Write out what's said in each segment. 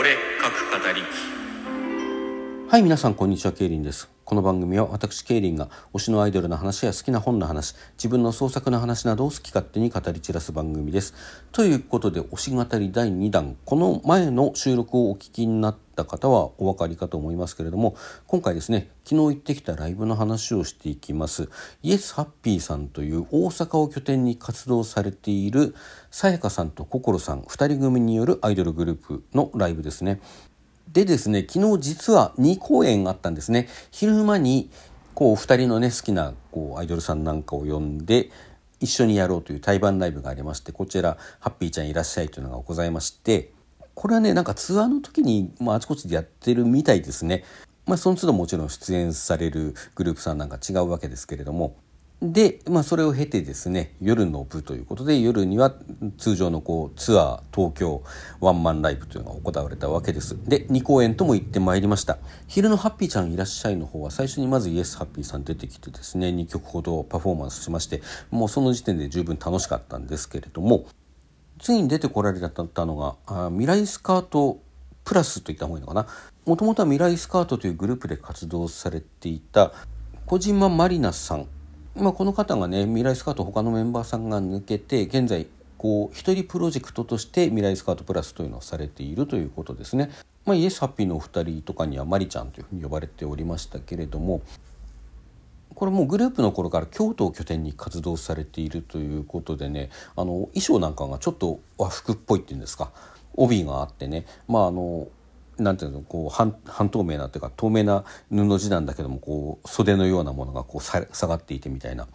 俺各語り。はい皆さんこんにちはケイリンです。この番組は私ケイリンが推しのアイドルの話や好きな本の話自分の創作の話などを好き勝手に語り散らす番組です。ということで推し語り第2弾。この前の収録をお聞きになったた方はお分かりかと思いますけれども今回ですね昨日行ってきたライブの話をしていきます。イエスハッピーさんという大阪を拠点に活動されているさやかさんと心さん2人組によるアイドルグループのライブですね。でですね昨日実は2公演あったんですね。昼間にこう2人のね好きなこうアイドルさんなんかを呼んで一緒にやろうという対バンライブがありましてこちら「ハッピーちゃんいらっしゃい」というのがございましてこれはねなんかツアーの時に、まあ、あちこちでやってるみたいですね。まあ、その都度もちろん出演されるグループさんなんか違うわけですけれども。で、まあ、それを経てですね夜の部ということで夜には通常のこうツアー東京ワンマンライブというのが行われたわけです。で2公演とも行ってまいりました。昼の「ハッピーちゃんいらっしゃい」の方は最初にまずイエスハッピーさん出てきてですね2曲ほどパフォーマンスしましてもうその時点で十分楽しかったんですけれども。次に出てこられたのがあ未来スカートプラスといった方がいいのかなもともとは未来スカートというグループで活動されていた小島まりなさんまあ、この方がね未来スカート他のメンバーさんが抜けて現在こう一人プロジェクトとして未来スカートプラスというのをされているということですね。まあ、イエスハッピーのお二人とかにはマリちゃんというふうに呼ばれておりましたけれどもこれもグループの頃から京都を拠点に活動されているということでねあの衣装なんかがちょっと和服っぽいっていうんですか帯があってねまああのなんていうのこう半半透明なというか透明な布地なんだけどもこう袖のようなものがこう下がっていてみたいな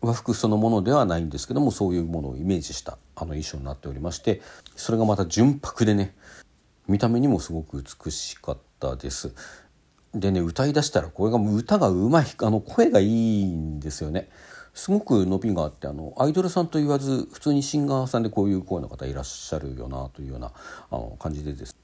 和服そのものではないんですけどもそういうものをイメージしたあの衣装になっておりましてそれがまた純白でね見た目にもすごく美しかったです。でね歌いだしたらこれが歌がうまいあの声がいいんですよね。すごく伸びがあってあのアイドルさんと言わず普通にシンガーさんでこういう声の方いらっしゃるよなというようなあの感じでです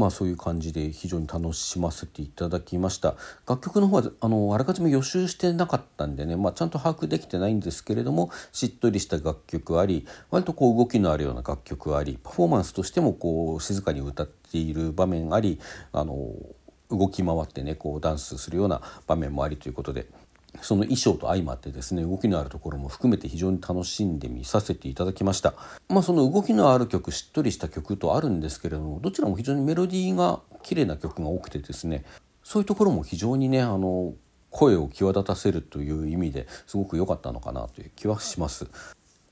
まあそういう感じで非常に楽しませていただきました。楽曲の方はあのあらかじめ予習してなかったんでね、まあ、ちゃんと把握できてないんですけれどもしっとりした楽曲あり割とこう動きのあるような楽曲ありパフォーマンスとしてもこう静かに歌っている場面ありあの動き回ってねこうダンスするような場面もありということでその衣装と相まってですね動きのあるところも含めて非常に楽しんで見させていただきました。まあその動きのある曲しっとりした曲とあるんですけれどもどちらも非常にメロディーが綺麗な曲が多くてですねそういうところも非常にねあの声を際立たせるという意味ですごく良かったのかなという気はします。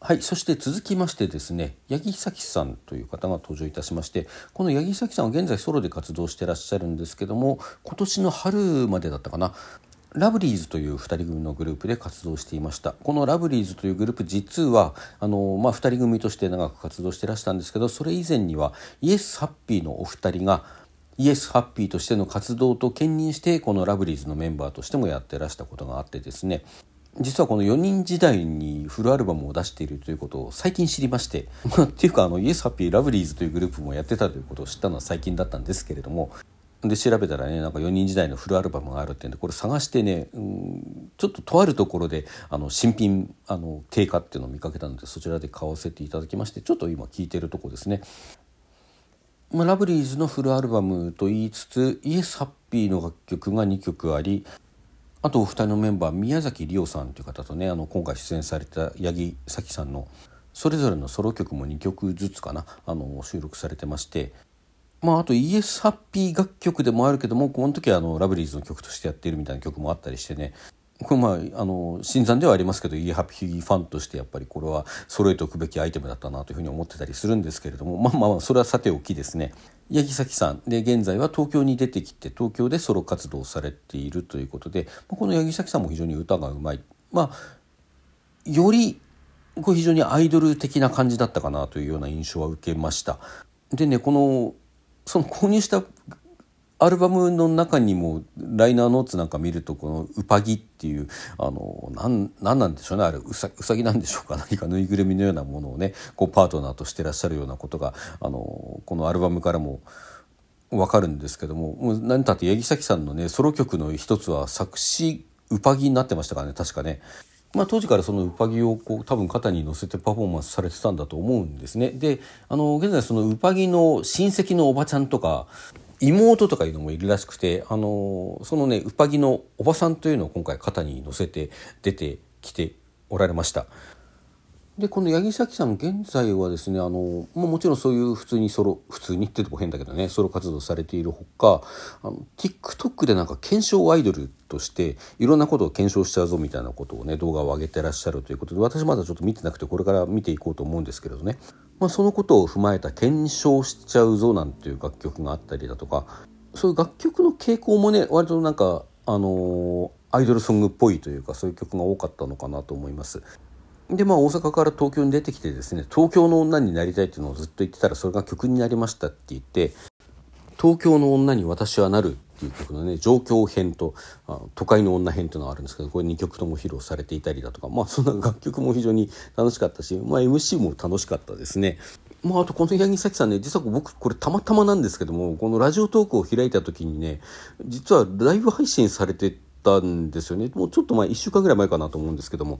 はいそして続きましてですね八木咲さんという方が登場いたしましてこの八木咲さんは現在ソロで活動してらっしゃるんですけども今年の春までだったかなラブリーズという2人組のグループで活動していました。このラブリーズというグループ実はあの、まあ、2人組として長く活動してらしたんですけどそれ以前にはイエスハッピーのお二人がイエスハッピーとしての活動と兼任してこのラブリーズのメンバーとしてもやってらしたことがあってですね。実はこの4人時代にフルアルバムを出しているということを最近知りまして。っていうかあのイエスハッピーラブリーズというグループもやってたということを知ったのは最近だったんですけれどもで調べたらねなんか4人時代のフルアルバムがあるってんでこれ探してね、うん、ちょっととあるところであの新品あの定価っていうのを見かけたのでそちらで買わせていただきましてちょっと今聴いてるとこですね。まあ、ラブリーズのフルアルバムと言いつつイエスハッピーの楽曲が2曲ありあとお二人のメンバー宮崎りおさんという方とねあの今回出演された八木咲さんのそれぞれのソロ曲も2曲ずつかなあの収録されてましてまあ、あとイエスハッピー楽曲でもあるけどもこの時はあのラブリーズの曲としてやっているみたいな曲もあったりしてね。これまああの新参ではありますけどイエハッピーファンとしてやっぱりこれは揃えておくべきアイテムだったなというふうに思ってたりするんですけれどもまあまあそれはさておきですね。八木咲さん。で現在は東京に出てきて東京でソロ活動されているということでこの八木咲さんも非常に歌がうまい。まあよりこれ非常にアイドル的な感じだったかなというような印象は受けました。でねこのその購入したアルバムの中にもライナーノーツなんか見るとこのウパギっていうあのなんなんなんでしょうね。あれうさうさぎなんでしょうか。何かぬいぐるみのようなものをねこうパートナーとしてらっしゃるようなことがあのこのアルバムからも分かるんですけどももう何たって八木咲さんのねソロ曲の一つは作詞ウパギになってましたからね。確かね。まあ、当時からそのウパギをこう多分肩に乗せてパフォーマンスされてたんだと思うんですね。であの現在そのウパギの親戚のおばちゃんとか妹とかいうのもいるらしくてあのそのねウパギのおばさんというのを今回肩に乗せて出てきておられました。でこの八木崎さん現在はですねあの、まあ、もちろんそういう普通にソロ普通にってとこ変だけどねソロ活動されているほかあの TikTok でなんか検証アイドルとしていろんなことを検証しちゃうぞみたいなことをね動画を上げてらっしゃるということで私まだちょっと見てなくてこれから見ていこうと思うんですけれどね、まあ、そのことを踏まえた「検証しちゃうぞ」なんていう楽曲があったりだとかそういう楽曲の傾向もね割となんかあのアイドルソングっぽいというかそういう曲が多かったのかなと思います。でまあ大阪から東京に出てきてですね東京の女になりたいっていうのをずっと言ってたらそれが曲になりましたって言って東京の女に私はなるっていう曲のね状況編とあ都会の女編というのがあるんですけどこれ2曲とも披露されていたりだとかまあそんな楽曲も非常に楽しかったし、まあ、MC も楽しかったですね。まあ、あとこの八木咲さんね実は僕これたまたまなんですけどもこのラジオトークを開いた時にね実はライブ配信されてたんですよねもうちょっと前1週間ぐらい前かなと思うんですけども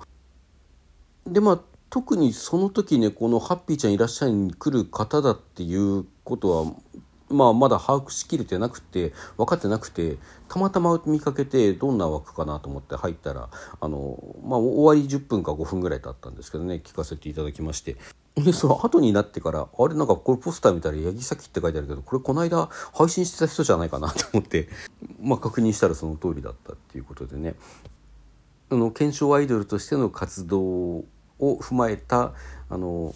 でまあ特にその時ねこのハッピーちゃんいらっしゃいに来る方だっていうことはまあ、まだ把握しきれてなくて分かってなくてたまたま見かけてどんな枠かなと思って入ったらあの、まあ、終わり10分か5分ぐらい経ったんですけどね聞かせていただきまして。でその後になってからあれなんかこれポスター見たら「八木崎」って書いてあるけどこれこの間配信してた人じゃないかなと思って、まあ、確認したらその通りだったっていうことでね。あの検証アイドルとしての活動を踏まえたあの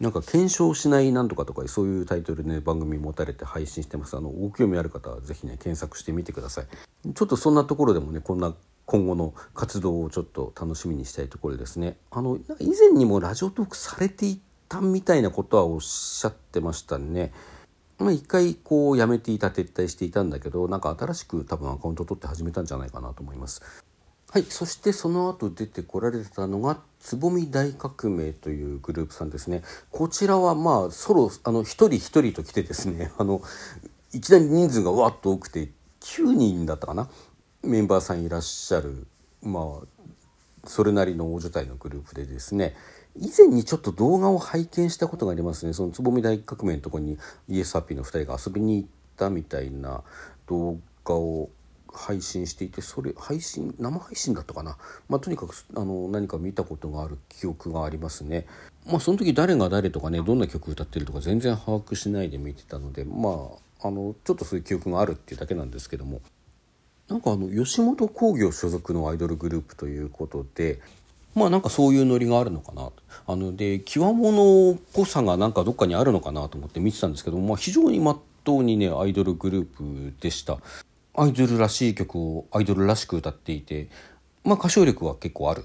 なんか検証しないなんとかとかそういうタイトルで、ね、番組持たれて配信してます。あのご興味ある方は是非ね検索してみてください。ちょっとそんなところでもねこんな今後の活動をちょっと楽しみにしたいところですね。あの以前にもラジオトークされていたみたいなことはおっしゃってましたね。まあ一回こうやめていた撤退していたんだけどなんか新しく多分アカウント取って始めたんじゃないかなと思います。はいそしてその後出てこられたのがつぼみ大革命というグループさんですね。こちらはまあソロあの一人一人と来てですね あのいきなり人数がわっと多くて9人だったかな？メンバーさんいらっしゃるまあそれなりの大所帯のグループでですね。以前にちょっと動画を拝見したことがありますね。そのつぼみ大革命のとこにイエスハッピーの2人が遊びに行ったみたいな動画を配信していてそれ配信生配信だったかな、まあ、とにかくあの何か見たことがある記憶がありますね。まあ、その時誰が誰とかねどんな曲歌ってるとか全然把握しないで見てたのでまああのちょっとそういう記憶があるっていうだけなんですけどもなんかあの吉本興業所属のアイドルグループということでまあなんかそういうノリがあるのかなあので極物っぽさがなんかどっかにあるのかなと思って見てたんですけど、まあ、非常にまっとうにねアイドルグループでした。アイドルらしい曲をアイドルらしく歌っていて、まあ、歌唱力は結構ある。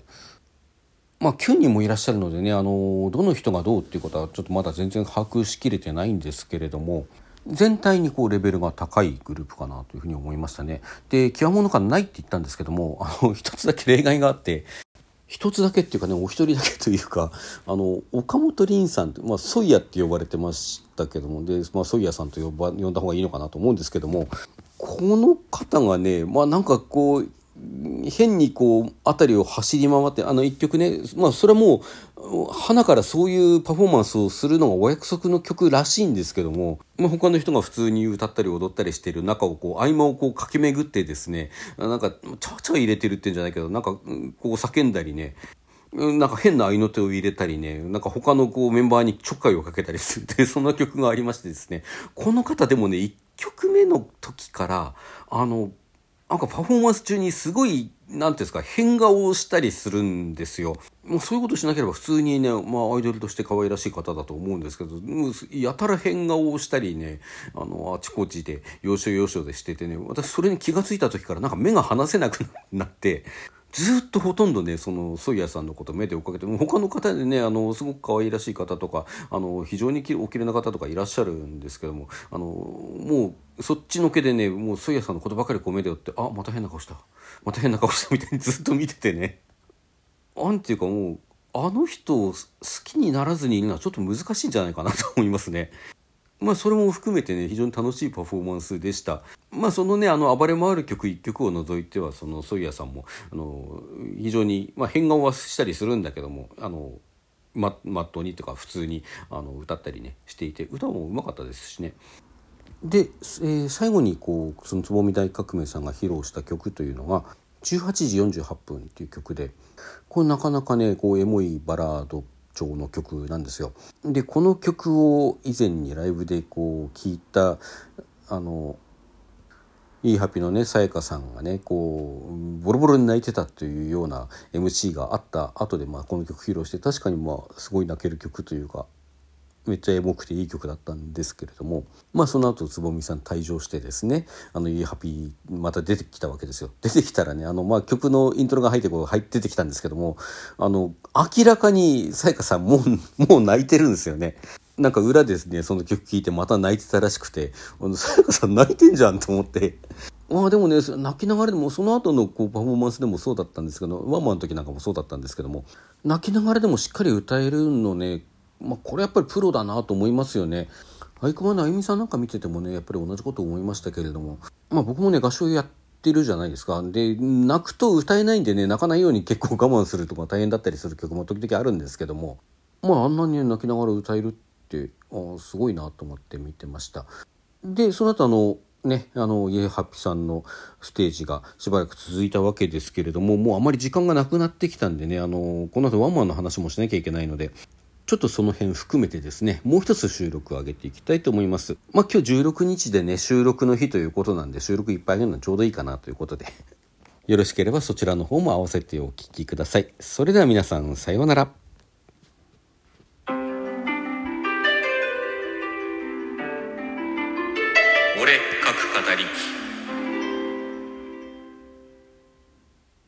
まあ、9人もいらっしゃるのでねあのどの人がどうっていうことはちょっとまだ全然把握しきれてないんですけれども全体にこうレベルが高いグループかなというふうに思いましたね。で極物感ないって言ったんですけどもあの一つだけ例外があって一つだけっていうかねお一人だけというかあの岡本凛さんって、まあ、ソイヤって呼ばれてましたけどもで、まあ、ソイヤさんと呼ば呼んだ方がいいのかなと思うんですけどもこの方がねまあなんかこう変にこう辺りを走り回ってあの一曲ねまあそれはもう花からそういうパフォーマンスをするのがお約束の曲らしいんですけども、まあ、他の人が普通に歌ったり踊ったりしてる中をこう合間をこう駆け巡ってですねなんかちゃちゃ入れてるってんじゃないけどなんかこう叫んだりねなんか変な合いの手を入れたりね、なんか他のこうメンバーにちょっかいをかけたりするって、そんな曲がありましてですね、この方でもね、1曲目の時から、あの、なんかパフォーマンス中にすごい、なんていうんですか、変顔をしたりするんですよ。もうそういうことしなければ普通にね、まあアイドルとして可愛らしい方だと思うんですけど、やたら変顔をしたりね、あの、あちこちで、要所要所でしててね、私それに気が付いた時からなんか目が離せなくなって、ずっとほとんどねそのソイヤさんのこと目で追っかけて他の方でねあのすごく可愛らしい方とかあの非常におきれいな方とかいらっしゃるんですけどもあのもうそっちのけでねもうソイヤさんのことばかりこう目で追ってあまた変な顔したまた変な顔したみたいに ずっと見ててねなんていうかもうあの人を好きにならずにいるのはちょっと難しいんじゃないかなと思いますね。まあそれも含めてね非常に楽しいパフォーマンスでした。まあそのねあの暴れ回る曲一曲を除いてはそのソイヤさんもあの非常に、まあ、変顔はしたりするんだけどもあのままっとうにとか普通にあの歌ったりねしていて歌もうまかったですしね。で、えー、最後にこうそのつぼみ大革命さんが披露した曲というのが18時48分っていう曲でこれなかなかねこうエモいバラード調の曲なんですよ。でこの曲を以前にライブでこう聴いたあのいいハピのねさやかさんがねこうボロボロに泣いてたというような MC があった後でまあこの曲披露して確かにまあすごい泣ける曲というかめっちゃエモくていい曲だったんですけれどもまあその後つぼみさん退場してですねあの「いいハピーまた出てきたわけですよ出てきたらねあのまあ曲のイントロが入ってこう入っててきたんですけどもあの明らかにさやかさんもう もう泣いてるんですよね。なんか裏ですねその曲聴いてまた泣いてたらしくてさやかさん泣いてんじゃんと思ってまあでもね泣きながらでもその後のこうパフォーマンスでもそうだったんですけどワンマンの時なんかもそうだったんですけども泣きながらでもしっかり歌えるのねまあ、これやっぱりプロだなと思いますよね。相熊のあゆみさんなんか見ててもねやっぱり同じこと思いましたけれども、まあ、僕もね合唱やってるじゃないですかで泣くと歌えないんでね泣かないように結構我慢するとか大変だったりする曲も時々あるんですけどもまああんなに泣きながら歌えるってあすごいなと思って見てました。でその後あのね、あのイエハッピーさんのステージがしばらく続いたわけですけれどももうあまり時間がなくなってきたんでねあのこの後ワンマンの話もしなきゃいけないのでちょっとその辺含めてですね、もう一つ収録を上げていきたいと思います。まあ今日16日でね、収録の日ということなんで、収録いっぱいあげるのはちょうどいいかなということで。よろしければそちらの方も合わせてお聴きください。それでは皆さん、さようなら。